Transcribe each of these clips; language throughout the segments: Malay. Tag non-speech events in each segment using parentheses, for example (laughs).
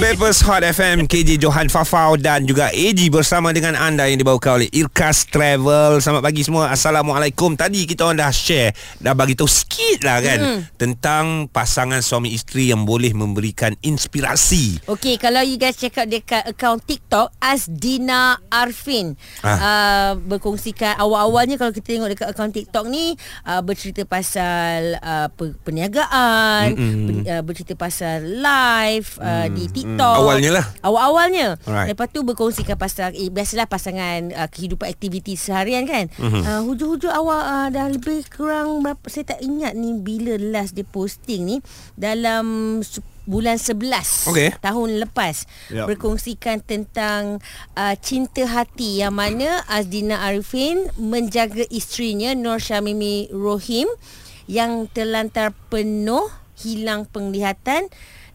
Bepers Hot FM KJ Johan Fafau dan juga AG bersama dengan anda yang dibawakan oleh Irkas Travel. Selamat pagi semua. Assalamualaikum. Tadi kita orang dah share, dah bagi tahu sikit lah kan hmm. tentang pasangan suami isteri yang boleh memberikan inspirasi. Okay, kalau you guys check out dekat account TikTok Asdina Arfin ah. uh, berkongsikan awal-awalnya kalau kita tengok dekat account TikTok ni uh, bercerita pasal uh, perniagaan, pen, uh, bercerita pasal live uh, di TikTok TikTok. Hmm. Awalnya lah. Awal-awalnya. Alright. Lepas tu berkongsikan pasal eh, biasalah pasangan uh, kehidupan aktiviti seharian kan. Mhm. Uh, hujung-hujung awal uh, dah lebih kurang berapa saya tak ingat ni bila last dia posting ni dalam bulan 11 Okey. tahun lepas Yap. berkongsikan tentang uh, cinta hati yang mana Azdina Arifin menjaga isterinya Nur Syamimi Rohim yang terlantar penuh hilang penglihatan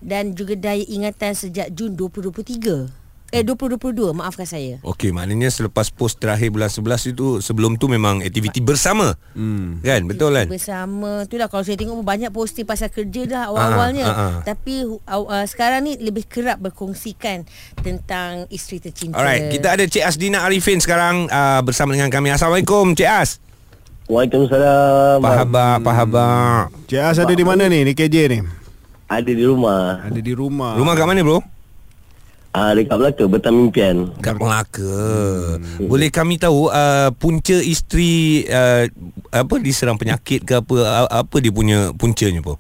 dan juga daya ingatan sejak Jun 2023. Eh 2022 maafkan saya. Okey, maknanya selepas post terakhir bulan 11 itu sebelum tu memang aktiviti bersama. Hmm. Kan? Betul kan? Bersama tu lah kalau saya tengok banyak posting pasal kerja dah awal-awalnya. Ah, ah, ah. Tapi uh, uh, sekarang ni lebih kerap berkongsikan tentang isteri tercinta. Alright, kita ada Cik Asdina Arifin sekarang uh, bersama dengan kami. Assalamualaikum Cik As. Waalaikumsalam. Apa khabar? Apa khabar? Cik As ada di mana ni? Ni KJ ni? Ada di rumah. Ada di rumah. Rumah kat mana bro? Ah dekat Melaka Betam Mimpian. Kat Melaka. Hmm. Boleh kami tahu uh, punca isteri uh, apa diserang penyakit ke apa uh, apa dia punya puncanya apa?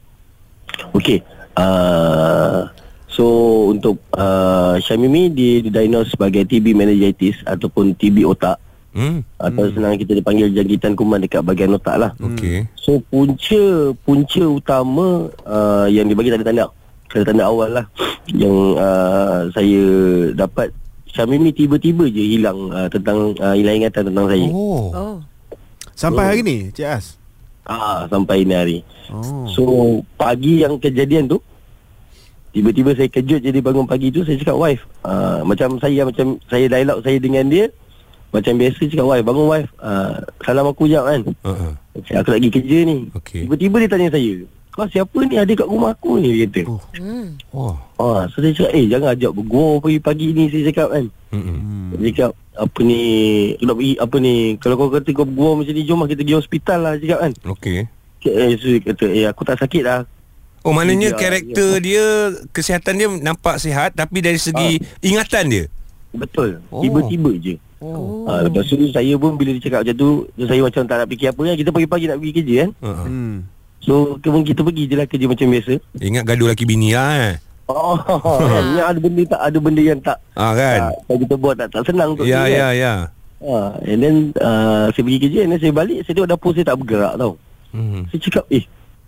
Okey. Uh, so untuk uh, Syamimi dia didiagnose sebagai TB meningitis ataupun TB otak Hmm. atau senang kita dipanggil jangkitan kuman dekat bahagian otak lah. Okey. So punca punca utama uh, yang dibagi tanda-tanda tanda-tanda awal lah (sniffs) yang uh, saya dapat Syamimi tiba-tiba je hilang uh, tentang uh, hilang ingatan tentang saya. Oh. Oh. Sampai hari ni Cik As? Ah sampai ini hari. Oh. So pagi yang kejadian tu Tiba-tiba saya kejut jadi bangun pagi tu Saya cakap wife uh, Macam saya macam Saya dialog saya dengan dia Macam biasa cakap wife Bangun wife uh, Salam aku jap kan Uh-huh. Cakap, Aku lagi kerja ni Okey. Tiba-tiba dia tanya saya Kau siapa ni ada kat rumah aku ni Dia kata Oh. Hmm. Oh. ah, So saya cakap Eh jangan ajak bergua pagi-pagi ni Saya cakap kan Hmm. Dia cakap Apa ni nak pergi Apa ni Kalau kau kata kau bergua macam ni Jom lah kita pergi hospital lah Cakap kan Okey. Eh so dia kata Eh aku tak sakit lah Oh maknanya Ya, karakter dia kesihatan dia nampak sihat tapi dari segi ingatan dia. Betul Oh. Tiba-tiba je Oh. Ha, lepas tu saya pun bila dia cakap macam tu Saya macam tak nak fikir apa kan Kita pagi-pagi nak pergi kerja kan Uh-huh. Hmm. So kemudian kita pergi je lah kerja macam biasa Ingat gaduh laki bini lah eh. Oh, (laughs) kan? Yang ada benda tak ada benda yang tak Ah kan. tak, Kalau kita buat tak, tak senang untuk Ya kita, ya kan? ya. ha, And then uh, Saya pergi kerja And then saya balik Saya tengok dapur saya tak bergerak tau Hmm. Saya cakap eh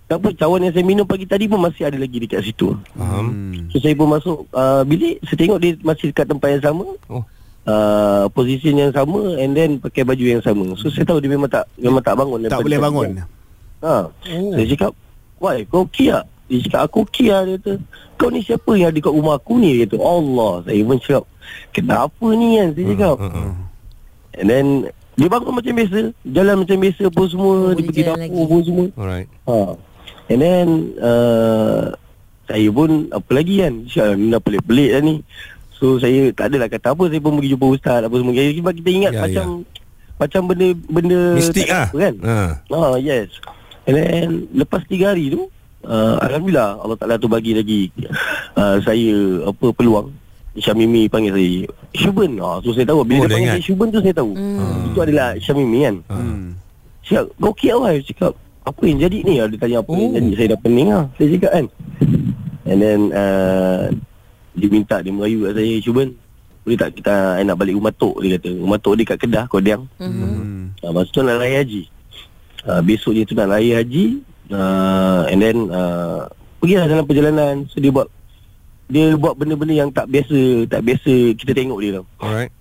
apa cawan yang saya minum pagi tadi pun masih ada lagi dekat situ. Faham. Hmm. So saya pun masuk uh, bilik, saya tengok dia masih dekat tempat yang sama. Oh. Uh, position yang sama and then pakai baju yang sama. So saya tahu dia memang tak memang tak bangun Tak boleh bangun. Ha. Oh. Saya cakap, "Why, kau okey tak?" Dia cakap, "Aku okey lah." Dia kata, "Kau ni siapa yang ada kat rumah aku ni?" Dia kata, "Allah." Saya pun cakap, "Kenapa ni kan?" Saya cakap. Uh, uh. And then dia bangun macam biasa, jalan macam biasa apa semua, Oh, dia pergi dapur lagi. apa semua. Alright. Ha. And then uh, saya pun apa lagi kan, Syah ni dah pelik-pelik lah ni. So saya tak adalah kata apa, saya pun pergi jumpa ustaz apa semua. Jadi sebab kita ingat Ya, ya, macam macam benda benda Mistik lah. apa kan. Ha. Ah yes. And then lepas tiga hari tu uh, alhamdulillah Allah Taala tu bagi lagi uh, saya apa peluang. Syamimi panggil saya Syuben ah, So saya tahu Bila Oh, dia panggil ingat. saya Syuben tu saya tahu Hmm. Itu adalah Syamimi kan Hmm. Cakap kau okey awal Cakap apa yang jadi ni Dia tanya apa oh. yang jadi Saya dah pening lah Saya cakap kan And then uh, Dia minta Dia merayu kat saya Cuban Boleh tak kita I nak balik rumah Tok Dia kata Rumah Tok dia kat Kedah Kodiang Mhm. Hmm. uh, Masa tu nak raya haji uh, Besoknya tu nak raya haji uh, And then uh, Pergilah dalam perjalanan So dia buat Dia buat benda-benda yang tak biasa Tak biasa kita tengok dia tau Alright.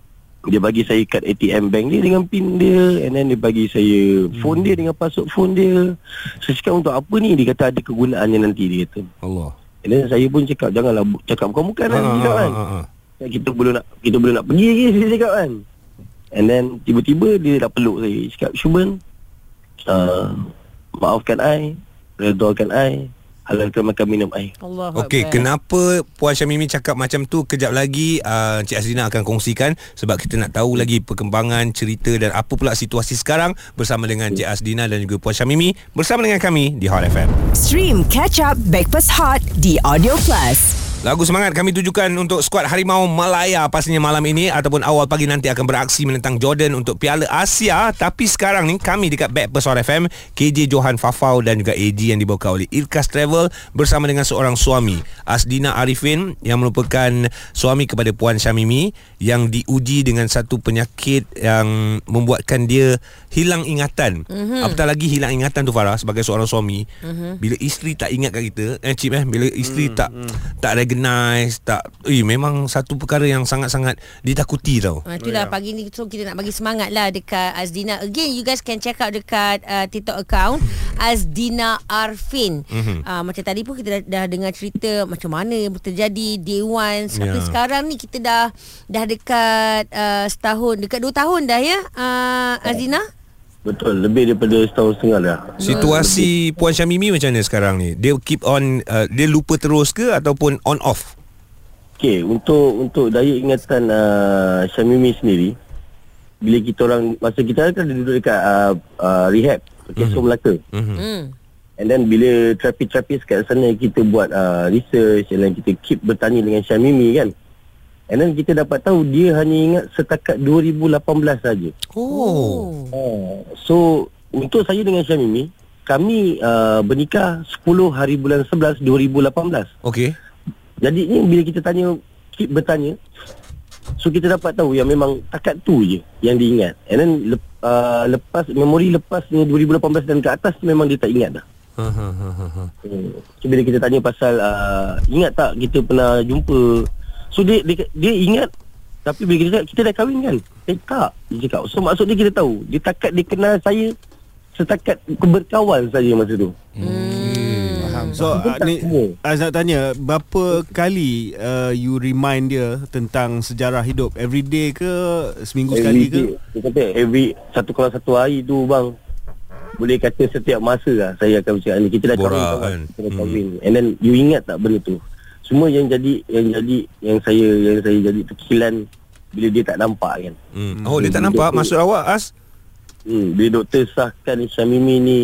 dia bagi saya kad ATM bank dia dengan pin dia and then dia bagi saya phone dia dengan password phone dia saya cakap untuk apa ni dia kata ada kegunaannya nanti dia kata Allah. And then saya pun cakap janganlah cakap bukan-bukan kan dia cakap kan? ha, ha. kita belum nak kita belum nak pergi lagi saya cakap kan? And then tiba-tiba dia dah peluk saya. Cakap Syuban uh, maafkan I redakan I halalkan makan minum air. Allah Okey, kenapa Puan Syamimi cakap macam tu Kejap lagi uh, Cik Azrina akan kongsikan Sebab kita nak tahu lagi Perkembangan, cerita Dan apa pula situasi sekarang Bersama dengan Cik Azrina Dan juga Puan Syamimi Bersama dengan kami Di Hot FM Stream Catch Up Backpass Hot di Audio Plus. Lagu semangat kami tujukan untuk skuad Harimau Malaya pastinya malam ini ataupun awal pagi nanti akan beraksi menentang Jordan untuk Piala Asia tapi sekarang ni kami dekat Backpast Hot FM KJ Johan Fafau dan juga AG yang dibawa oleh Irkas Travel bersama dengan seorang suami Asdina Arifin yang merupakan suami kepada Puan Syamimi yang diuji dengan satu penyakit yang membuatkan dia hilang ingatan mm-hmm. apatah lagi hilang ingatan tu Farah sebagai seorang suami mm-hmm. bila isteri tak ingat kat kita eh cip eh bila isteri mm-hmm. tak tak recognize tak eh memang satu perkara yang sangat-sangat ditakuti tau Ha, itulah pagi ni so kita nak bagi semangat lah dekat Azdina. Again you guys can check out dekat uh, TikTok account Azdina Arfin. Mm-hmm. Uh, macam tadi pun kita dah, dah dengar cerita macam mana yang terjadi day one sampai Ya. sekarang ni kita dah dah dekat uh, setahun dekat dua tahun dah ya uh, Azdina. Betul, lebih daripada setahun setengah dah. situasi Puan Syamimi macam mana sekarang ni dia keep on uh, dia lupa terus ke ataupun on off Okey, untuk untuk daya ingatan uh, Syamimi sendiri, bila kita orang masa kita kan duduk dekat uh, uh, rehab, Keso mm-hmm. Melaka. mm-hmm. Hmm. And then bila terapis-terapis kat sana kita buat uh, research and then kita keep bertanya dengan Syamimi kan. And then kita dapat tahu dia hanya ingat setakat 2018 saja. oh Uh, so untuk saya dengan Syamimi, kami uh, bernikah 10 hari bulan 11 2018. okey Jadi ni bila kita tanya keep bertanya so kita dapat tahu yang memang takat tu je yang diingat. And then lep, uh, lepas memori lepas ni 2018 dan ke atas memang dia tak ingat dah. ha ha ha ha, ha Hmm. So bila kita tanya pasal uh, ingat tak kita pernah jumpa so dia dia, dia ingat tapi bila kita cakap kita dah kahwin kan? Eh tak. Dia cakap so maksud dia kita tahu dia takat dia kenal saya setakat berkawan saja masa tu. Hmm. So Kita uh, tak ni semua. Az nak tanya berapa kali uh, you remind dia tentang sejarah hidup every day ke seminggu sekali ke? day. Dia kata every satu kalau satu hari tu bang boleh kata setiap masa lah saya akan bercakap ni kita dah Borak kahwin kan. kita dah kahwin and then you ingat tak benda tu semua yang jadi yang jadi yang saya yang saya jadi tekilan bila dia tak nampak kan hmm. oh dia tak nampak maksud awak as hmm, bila doktor sahkan Syamimi ni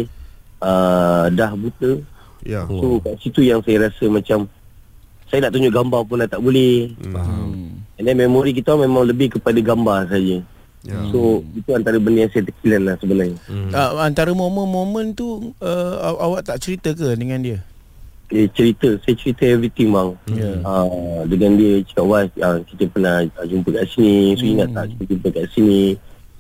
uh, dah buta Ya. so kat situ yang saya rasa macam saya nak tunjuk gambar pun dah tak boleh faham and then memori kita memang lebih kepada gambar saja Ya. so itu antara benda yang saya tekilan lah sebenarnya hmm. Uh, antara momen-momen tu uh, aw- awak tak cerita ke dengan dia? Eh, cerita saya cerita everything bang. Ya. uh, dengan dia cakap wife uh, kita pernah uh, jumpa kat sini so ingat tak kita jumpa kat sini?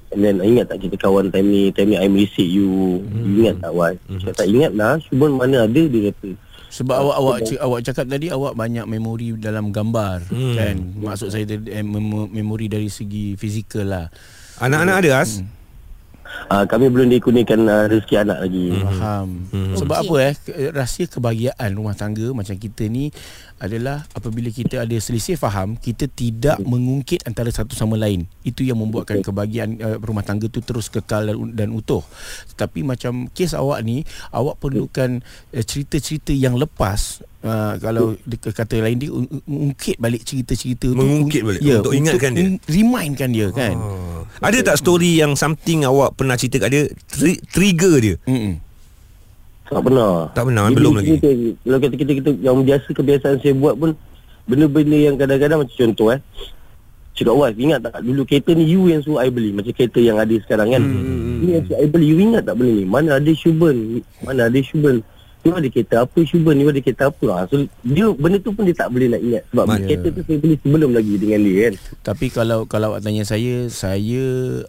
And then ingat tak kita kawan time ni time ni I message you. You ingat tak wife cakap tak ingat lah cuma mana ada dia kata. Sebab awak awak c- awak cakap tadi awak banyak memori dalam gambar Hmm. kan. Maksud saya tadi, eh, mem- memori dari segi fizikal lah. anak-anak ada as uh, kami belum dikurniakan uh, rezeki anak lagi Faham. Hmm. Sebab Okey. apa eh rahsia kebahagiaan rumah tangga macam kita ni adalah apabila kita ada selisih faham, kita tidak mengungkit antara satu sama lain. Itu yang membuatkan kebahagiaan uh, rumah tangga tu terus kekal dan, dan utuh. Tetapi macam kes awak ni, awak perlukan uh, cerita-cerita yang lepas Uh, kalau di- kata lain dia un- un- ungkit balik cerita-cerita tu Mengungkit balik, untuk ingatkan dia. un- remindkan dia kan Oh. Ada tak story yang something awak pernah cerita kat dia tri- trigger dia? Mm-mm. tak pernah Tak pernah, Dia belum bila lagi. kita, kalau kata kita, kita yang biasa kebiasaan saya buat pun benda-benda yang kadang-kadang macam contoh eh Cakap wife ingat tak dulu kereta ni you yang suruh I beli Macam kereta yang ada sekarang kan hmm. You yang suruh I beli You ingat tak benda ni Mana ada Shuben Mana ada Shuben You ada kereta apa Shuben You ada kereta apa ha, So dia benda tu pun dia tak boleh nak ingat Sebab Man- kereta tu saya beli sebelum lagi dengan dia kan Tapi kalau kalau awak tanya saya, saya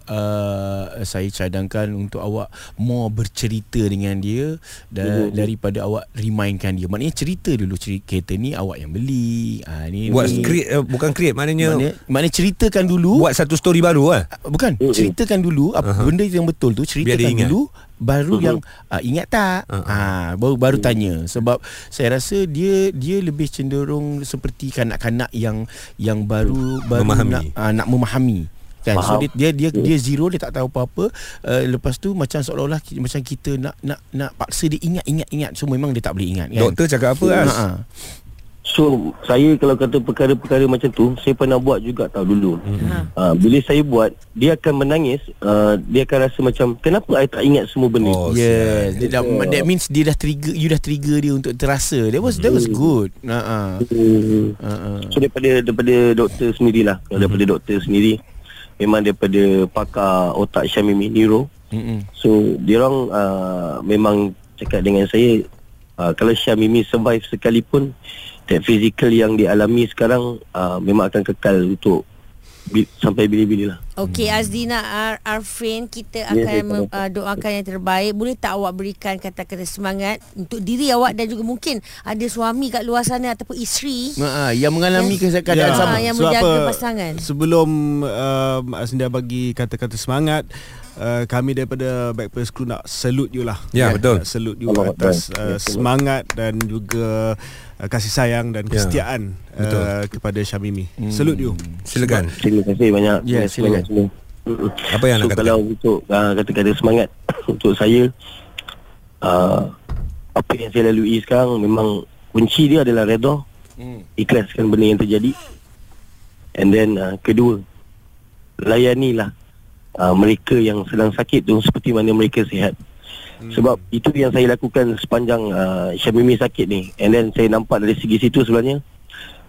uh, saya cadangkan untuk awak more bercerita dengan dia da, daripada awak remindkan dia. Maknanya cerita dulu cerita kereta ni awak yang beli. Ha ni Buat ni. create uh, bukan create maknanya Maknanya, maknanya ceritakan dulu buat satu story baru ah. Ah, Bukan Ceritakan dulu Apa uh-huh. benda yang betul tu Biar dia Ceritakan ingat. dulu Baru uh-huh. yang uh, Ingat tak uh-huh. Baru baru tanya Sebab Saya rasa dia Dia lebih cenderung Seperti kanak-kanak yang Yang baru baru Memahami. nak, uh, nak memahami Kan? So Faham. dia dia dia, dia zero dia tak tahu apa-apa. Uh, lepas tu macam seolah-olah macam kita nak nak nak paksa dia ingat ingat ingat. So memang dia tak boleh ingat kan. Doktor cakap apa As? Ha. So saya kalau kata perkara-perkara macam tu Saya pernah buat juga tau dulu hmm. uh, Bila saya buat Dia akan menangis uh, Dia akan rasa macam Kenapa saya tak ingat semua benda Oh, Yes, dia dah, that means dia dah trigger you dah trigger dia untuk terasa. That was that was good. Ha ah. Hmm. Ha ah. So daripada daripada doktor sendirilah Kalau daripada doktor sendiri Memang daripada pakar otak Syamimi Neuro Mm-mm. So diorang uh, memang cakap dengan saya uh, Kalau Syamimi survive sekalipun That physical yang dialami sekarang uh, Memang akan kekal untuk bi- Sampai bila-bila lah Okey Azdina Ar- Arfin kita Ya, akan saya mem- uh, doakan yang terbaik. Boleh tak awak berikan kata-kata semangat untuk diri awak dan juga mungkin ada suami kat luar sana ataupun isteri Ha ah, yang mengalami Yang- keadaan Ya. sama. Ah, yang Sebab menjaga pasangan. Sebelum um, Asinda bagi kata-kata semangat Uh, kami daripada Backpast Crew nak salute you lah Ya, betul. Nak salute you Allah atas uh, semangat dan juga uh, kasih sayang dan Ya, kesetiaan betul. uh, kepada Syamimi Salute you Silakan. Terima kasih banyak Ya, Terima kasih silakan. banyak semua. Apa yang nak so, katakan? Kalau untuk uh, kata-kata semangat (coughs) Untuk saya uh, Apa yang saya lalui sekarang Memang kunci dia adalah redha Hmm. Ikhlaskan benda yang terjadi And then uh, kedua Layanilah uh, Mereka yang sedang sakit tu Seperti mana mereka sihat. Sebab itu yang saya lakukan sepanjang uh, Syamimi sakit ni. And then saya nampak dari segi situ sebenarnya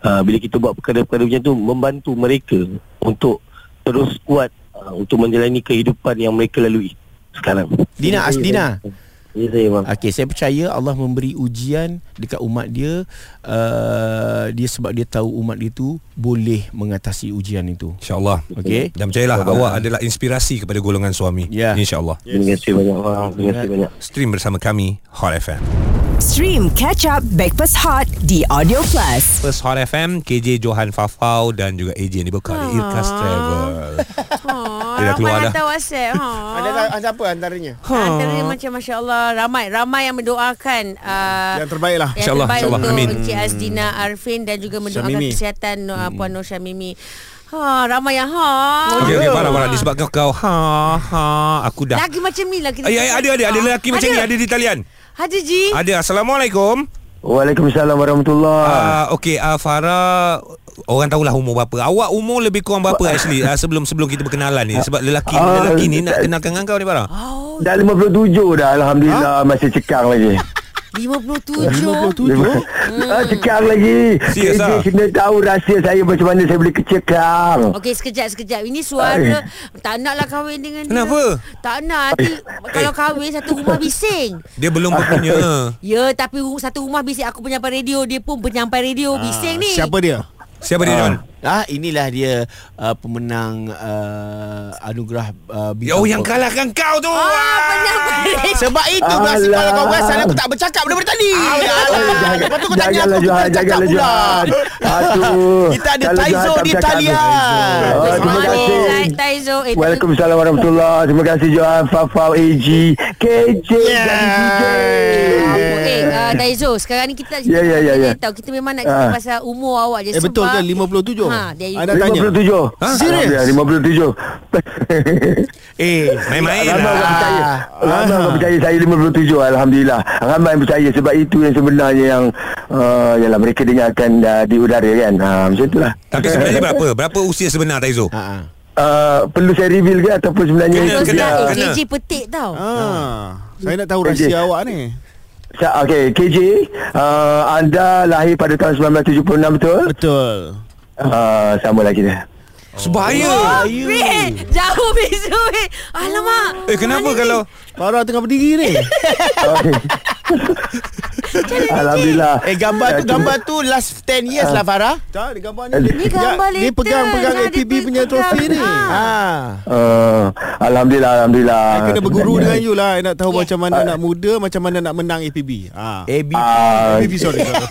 uh, Bila kita buat perkara-perkara macam tu Membantu mereka untuk terus kuat uh, Untuk menjalani kehidupan yang mereka lalui sekarang. Dina, As Dina. Saya Okey, saya percaya Allah memberi ujian dekat umat dia uh, dia sebab dia tahu umat dia tu boleh mengatasi ujian itu. InsyaAllah. Okey. Dan percayalah awak adalah inspirasi kepada golongan suami. Ya. InsyaAllah. Terima kasih banyak Terima kasih banyak Stream bersama kami Hot FM. Stream Catch Up Backpass Hot di Audio Plus. First Hot FM, KJ Johan Fafau dan juga AJ yang dibuka oleh Irkas Travel. Ha, Dia dah keluar dah. hantar WhatsApp. Ha. ada apa antaranya? Antara macam Masya Allah Ramai Ramai yang mendoakan uh, Yang terbaik lah Yang InsyaAllah, terbaik insyaAllah. untuk Amin. Encik Azdina Arifin Dan juga mendoakan Syamimi. kesihatan uh, Puan Nur Syamimi Ha, ramai yang ha. Okey okey parah parah disebabkan kau ha ha aku dah. Lagi macam ni lah kita. Ay, ay, ada ada ada lelaki macam ni ada di talian. Ada Ji. Ada. Assalamualaikum. Waalaikumsalam warahmatullahi Ah okey uh, Farah orang tahulah umur berapa. Awak umur lebih kurang berapa actually uh, sebelum sebelum kita berkenalan ni sebab lelaki Ah, lelaki ni nak kenalkan dengan kau ni Farah. Oh, Dah 57 dah Alhamdulillah Masih cekang lagi 57. 57 ah, Cekang lagi Serius ah? KJ kena tahu rahsia saya Macam mana saya boleh kecekang Okey sekejap sekejap. Ini suara tak naklah kahwin dengan dia. Kenapa? Tak nak nanti kalau kahwin satu rumah bising. Dia belum berpunya. (laughs) Ya tapi satu rumah bising aku penyampai radio dia pun penyampai radio bising ni. Siapa dia? Siapa dia John? Ah inilah dia uh, pemenang uh, anugerah uh, Oh yang kalahkan kau tu. Ah, penyampai (laughs) radio. Sebab itu Alah. kalau kau perasan aku tak bercakap daripada tadi. Alah. Lepas tu kau tanya aku Janganlah aku Johan cakap (laughs) Aduh Kita ada Taizo di talian. Oh, terima kasih. Taizo. Waalaikumsalam warahmatullahi Terima kasih Johan Fafau AG KJ DJ Apa, eh, uh, Daizo, sekarang ni kita Ya, ya, ya, ya. tahu kita memang nak cerita Ah. pasal umur awak je Eh betul ke 57? Ha, dia Anda tanya 57 Ha? Serius? 57 Eh, Main-main Ramai orang lah. percaya Ramai orang percaya saya 57 Alhamdulillah Ramai yang percaya Sebab itu yang sebenarnya yang uh, Yalah mereka dengarkan uh, di udara kan ha, Macam itulah Tapi sebenarnya berapa? Berapa usia sebenar Taizo? ha ah. uh, Perlu saya reveal ke Ataupun sebenarnya Kena, kena, kena. KJ petik tau. Ah, saya nak tahu rahsia KJ. awak ni. Okay KJ uh, Anda lahir pada tahun 1976 betul? Betul. Uh, sama lah kita Sebahaya. Weh, jauh beza weh. Alamak. Eh kenapa Mana ni? kalau Farah tengah berdiri ni. (laughs) (laughs) Alhamdulillah Eh gambar tu Eh, gambar tu last 10 years lah Farah. Tak, gambar Eh, ni. Ni gambar dia latest. pegang-pegang Ah, dia APB punya pegang. trofi ni. Ah. Ha. uh, Alhamdulillah Alhamdulillah I kena berguru dengan you lah I nak tahu Yeah. macam mana nak muda Macam mana nak menang APB ah. AB Ah, APB sorry sorry.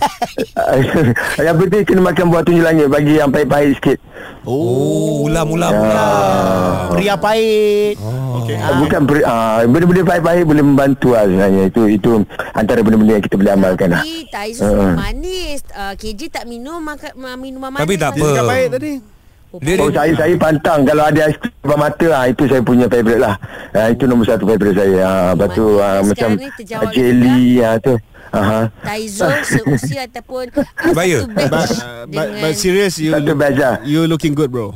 (laughs) Yang penting kena makan buah tunjuk langit Bagi yang pahit-pahit sikit Oh, ulam ulam Ah. ulam. pria pahit. Okay. Ah. Bukan beri, ah, benda-benda pahit-pahit boleh membantu lah sebenarnya. Itu itu antara benda-benda yang kita boleh amalkan lah. Tapi Taizo Ah. manis. Uh, KJ tak minum makan ma- minuman manis. Tapi tak Dia apa. cakap baik tadi. Dia- Oh saya saya pantang kalau ada aiskrim depan mata ah itu saya punya favourite lah. Ah, itu nombor satu favourite saya. Ah lepas tu ah, macam jelly ah tu. Aha. Taizo seusia ataupun (laughs) uh, batch But, uh, but, but serious you look, lah. you looking good bro.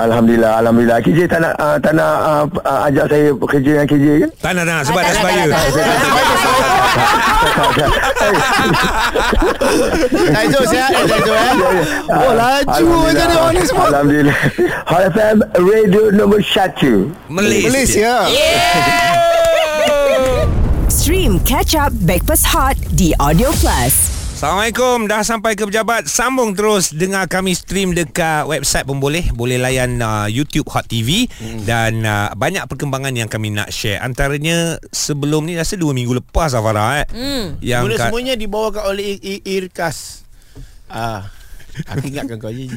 Alhamdulillah, alhamdulillah. KJ tak nak uh, tak nak uh, uh, ajak saya kerja dengan KJ kan? Tak nak, nak sebab Ah, dah sebaya. (laughs) Taizo sihat eh Taizo eh. Oh, laju je dia orang ni semua. Alhamdulillah. Hot FM radio nombor satu. Malaysia. Malaysia. Catch Up Backpass Hot di Audio Plus. Assalamualaikum Dah sampai ke pejabat Sambung terus Dengar kami stream Dekat website pun boleh Boleh layan uh, YouTube Hot TV hmm. Dan uh, Banyak perkembangan Yang kami nak share Antaranya Sebelum ni Rasa 2 minggu lepas Farah eh Hmm. Yang Mula kat, semuanya dibawakan oleh I- I- Irkas. Ah. Aku ingatkan kau je. (laughs)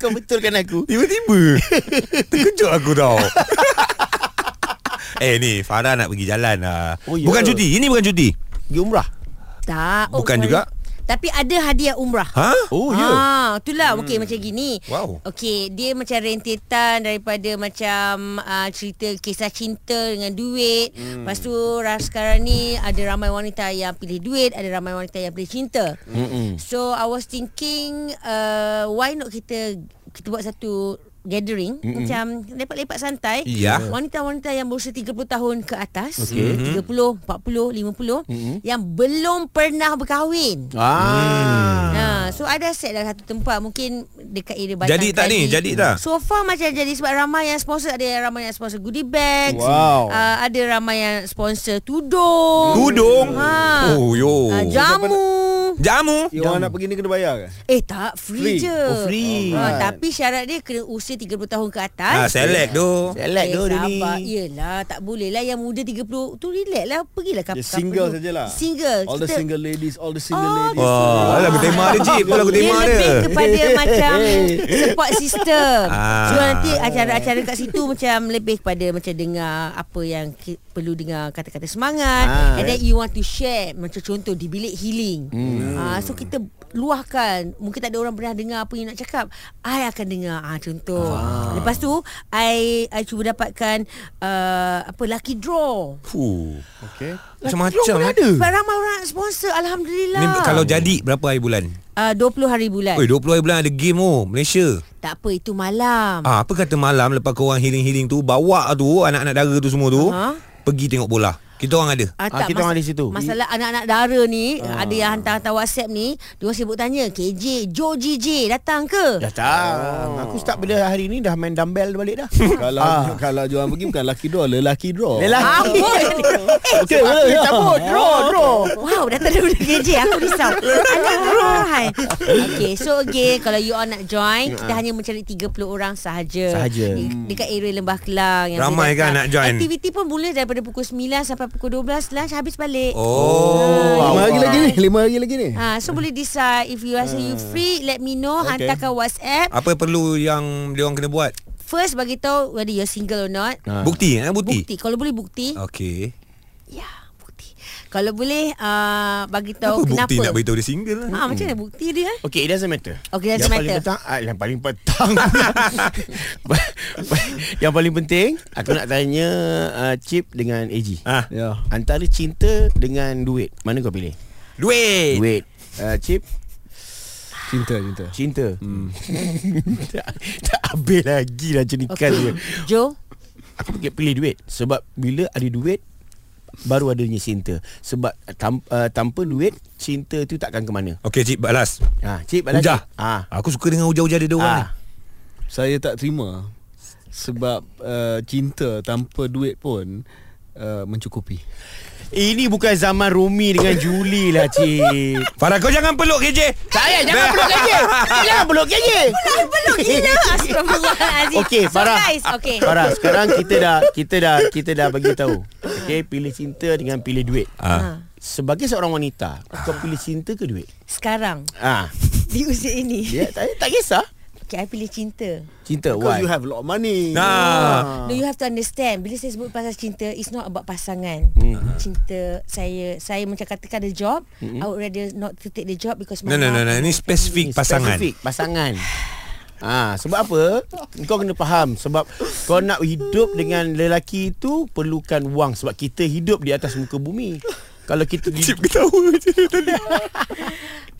Kau betulkan aku Tiba-tiba (laughs) Terkejut aku tau (laughs) (laughs) Eh ni Farah nak pergi jalan lah. Oh, ya. Bukan cuti Ini bukan cuti Pergi umrah Tak Bukan oh, juga. Tapi ada hadiah umrah Ha? Oh ya Ah, itulah hmm. okey macam gini. Wow. Okey, dia macam rentetan daripada macam uh, cerita kisah cinta dengan duit. Hmm. Lepas tu ras sekarang ni ada ramai wanita yang pilih duit, ada ramai wanita yang pilih cinta. Mm-mm. So I was thinking uh, why not kita kita buat satu gathering mm-hmm. macam lepak-lepak santai Ya. wanita-wanita yang berusia 30 tahun ke atas Okey. 30 40 50 mm-hmm. yang belum pernah berkahwin Ah. Ha, so ada set dah satu tempat mungkin dekat area Batang Jadi tak ni? Jadi tak? So far macam jadi sebab ramai yang sponsor ada yang ramai yang sponsor goodie bags. Wow. Uh, ada ramai yang sponsor tudung. Tudung? Ha. Oh, yo. Uh, jamu. Jamu orang nak pergi ni kena bayar ke? Eh tak free, Free. je. Oh, free. Ha, tapi syarat dia kena usia 30 tahun ke Ah, atas. select tu Select eh, tu dia ni. Yelah tak boleh lah yang muda 30 tu relax lah pergilah kap, Dia single sajalah. Single. All the single ladies, all the single Oh, ladies. Wah, lagu tema dia lagu tema dia dia lebih kepada (laughs) macam support system. Ah. So nanti acara-acara kat situ macam lebih kepada macam dengar apa yang ki- perlu dengar kata-kata semangat Ah. and then you want to share macam contoh di bilik healing. Hmm. Ah so kita luahkan mungkin tak ada orang pernah dengar apa yang nak cakap I akan dengar ah contoh ah. lepas tu I I cuba dapatkan uh, apa lucky draw Fuh. Okay. Macam-macam ada. sebab ramai orang nak sponsor Alhamdulillah Ni kalau jadi berapa hari bulan? uh, 20 hari bulan Oi, 20 hari bulan ada game oh Malaysia. tak apa itu malam Ah, apa kata malam lepas kau orang healing-healing tu bawa tu anak-anak dara tu semua tu Ha? pergi tengok bola. Kita orang ada. Ah, Ah, kita orang di situ. Masalah anak-anak dara ni ah. Ada yang hantar-hantar WhatsApp ni Dia orang sibuk tanya KJ Joe GJ datang ke? Datang. Aku start pada hari ni dah main dumbbell balik dah. (laughs) kalau Ah. (laughs) kalau jual pergi bukan lucky draw, lelaki draw. Lelaki. (laughs) Amboi. Okey, okay, cabut. Draw, draw. Wow datang daripada KJ Aku risau Alahai Okay so again Kalau you all nak join Kita hanya mencari 30 orang sahaja Sahaja. Di, Dekat area Lembah Kelang yang Ramai kan nak join? Aktiviti pun mula daripada pukul 9 Sampai pukul 12 Lunch habis balik Oh. Lima hari lagi ni, lima hari lagi ni. Ha, so boleh decide if you rasa you free let me know Okay. hantarkan WhatsApp Apa perlu yang dia orang kena buat? first bagi tahu whether you're single or not. Ah. Bukti, eh bukti. Bukti kalau boleh bukti. Okey. Ya, bukti. Kalau boleh uh, bagi tahu Apa kenapa. bukti nak beritahu dia single lah? Ha, macam mana bukti dia? eh? Okay, it doesn't matter. Okay, yang doesn't Paling matter. petang, ah, yang paling petang. (laughs) yang paling penting, aku nak tanya uh, Chip dengan AG. Ah, Ya. Antara cinta dengan duit, mana kau pilih? duit. Duit. Uh, Chip, Cinta, cinta. cinta. Hmm. (laughs) tak, tak habis lagi lah cenikan Okay. dia. Joe, Aku pilih duit sebab bila ada duit baru adanya cinta. Sebab tam, uh, tanpa duit cinta tu takkan ke mana. Okey, cik balas. Ha, Cip balas. Hujah. Cip. Ah. Aku suka dengan hujah-hujah dia orang ni. Ah. Saya tak terima sebab uh, cinta tanpa duit pun uh, mencukupi. Ini bukan zaman Rumi dengan Julie lah Cip Farah kau jangan peluk KJ. Saya jangan peluk KJ (laughs) Jangan peluk KJ peluk gila. Astagfirullahalazim. Okey so, Farah guys, okay. Farah sekarang kita dah Kita dah Kita dah bagi tahu Okey pilih cinta dengan pilih duit Ah. Sebagai seorang wanita Kau pilih cinta ke duit Sekarang Ah, di usia ini. ya, tak, tak kisah Okay, I pilih cinta. Cinta Because why you have a lot of money. Nah. No, you have to understand. Bila saya sebut pasal cinta, it's not about pasangan. Hmm. Cinta saya, saya macam katakan the job, I would rather not to take the job because No, my no, no, no. Ini spesifik family. pasangan. Spesifik pasangan (sighs) Ah, sebab apa? Kau kena faham sebab kau nak hidup dengan lelaki itu perlukan wang sebab kita hidup di atas muka bumi. Kalau kita (laughs) Cip ketawa je tadi.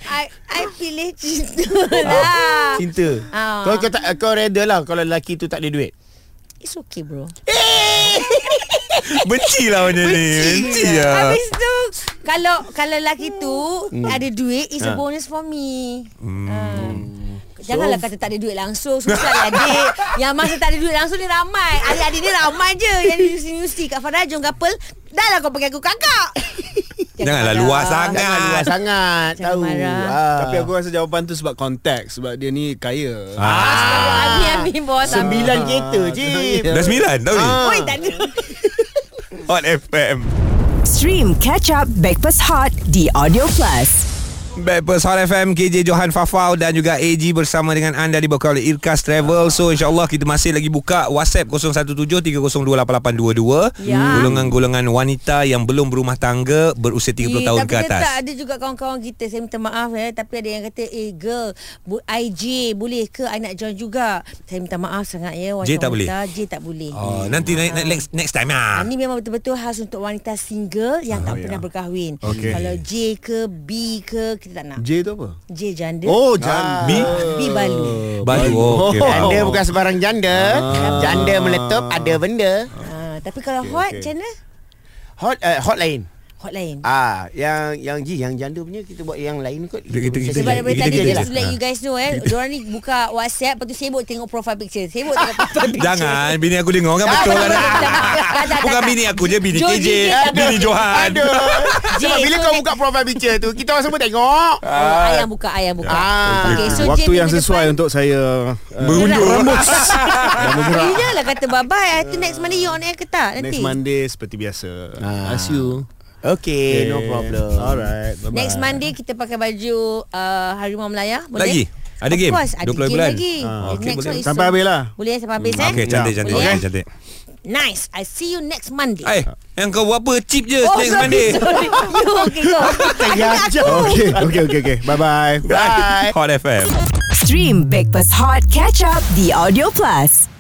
I, I pilih cinta (laughs) lah. cinta. Ah. Kau kau tak kau reda lah kalau lelaki tu tak ada duit. It's okay bro. (laughs) Benci lah macam ni. Benci lah. Habis tu kalau kalau lelaki tu ada duit it's a bonus for me. Hmm. Janganlah kata tak ada duit langsung Susah lah adik Yang masa tak ada duit langsung ni ramai Adik-adik ni ramai je Yang di universiti Kat Farajung couple Dah lah kau panggil aku kakak Janganlah marah. luas sangat. Jangan luas sangat Jangan tahu. marah. Ah. Tapi aku rasa jawapan tu sebab konteks Sebab dia ni kaya Ah. Amin-amin bawah sembilan kereta je. Dah sembilan tau ni. Ah. Oi tak ada (laughs) Hot FM. Stream Catch Up Backpass Hot di Audio Plus. Backpast Hot FM KJ Johan Fafau dan juga AG bersama dengan anda dibawa oleh Irkas Travel. So insyaAllah kita masih lagi buka WhatsApp 0173028822. Ya. Golongan-golongan wanita yang belum berumah tangga berusia 30 Eh, tahun tapi ke atas. tetap ada juga kawan-kawan kita Saya minta maaf ya Tapi ada yang kata Eh girl bu- IJ boleh ke I nak join juga Saya minta maaf sangat ya J tak boleh? J tak boleh Oh, nanti naik naik next, next time Ah, lah. ni memang betul-betul khas untuk wanita single yang tak pernah berkahwin. Okey. Kalau J ke B ke kita tak nak. J tu apa? J janda. Oh janda B? B balu. Baru. Oh, okay. (laughs) Janda bukan sebarang janda. Janda meletup ada benda. Ah, tapi kalau hot okey. macam mana? Hot uh, hot lain. Hot lain. Ah, yang yang Ji yang janda punya kita buat yang lain kot. Kita- kita- kita- Sebab daripada kita- tadi kita- just kita- to let you guys know eh. Diorang ni buka WhatsApp Lepas tu sibuk tengok profile picture. Sibuk tengok (laughs) profile picture. Jangan Bini aku dengar kan betul lah dah. Bukan bini aku je Bini KJ Bini? Johan. (laughs) Sebab bila kau buka profile picture tu, kita orang semua tengok. Oh, ayam buka Ayam buka. Ah. Okay so J Waktu yang sesuai untuk saya Berunjuk. Rambut Dia lah kata bye bye Itu next Monday you on air ke tak? Nanti. Next Monday seperti biasa. Ah. As you Okay, no problem. Alright bye-bye. Next Monday kita pakai baju uh, Harimau Melaya Boleh? Lagi? Ada Of game? course ada 20 game bulan? lagi Ah, Eh, okay, Next boleh. one is Sampai habis lah Boleh sampai habis eh Okay cantik cantik Boleh, cantik, eh? cantik. Nice I see you next Monday Eh Yang kau buat apa Chip je Oh Next sorry Monday (laughs) sorry You okay go. (laughs) Okay okay okay, okay. Bye bye Bye. Hot FM Stream Backpass Hot Catch Up di Audio Plus.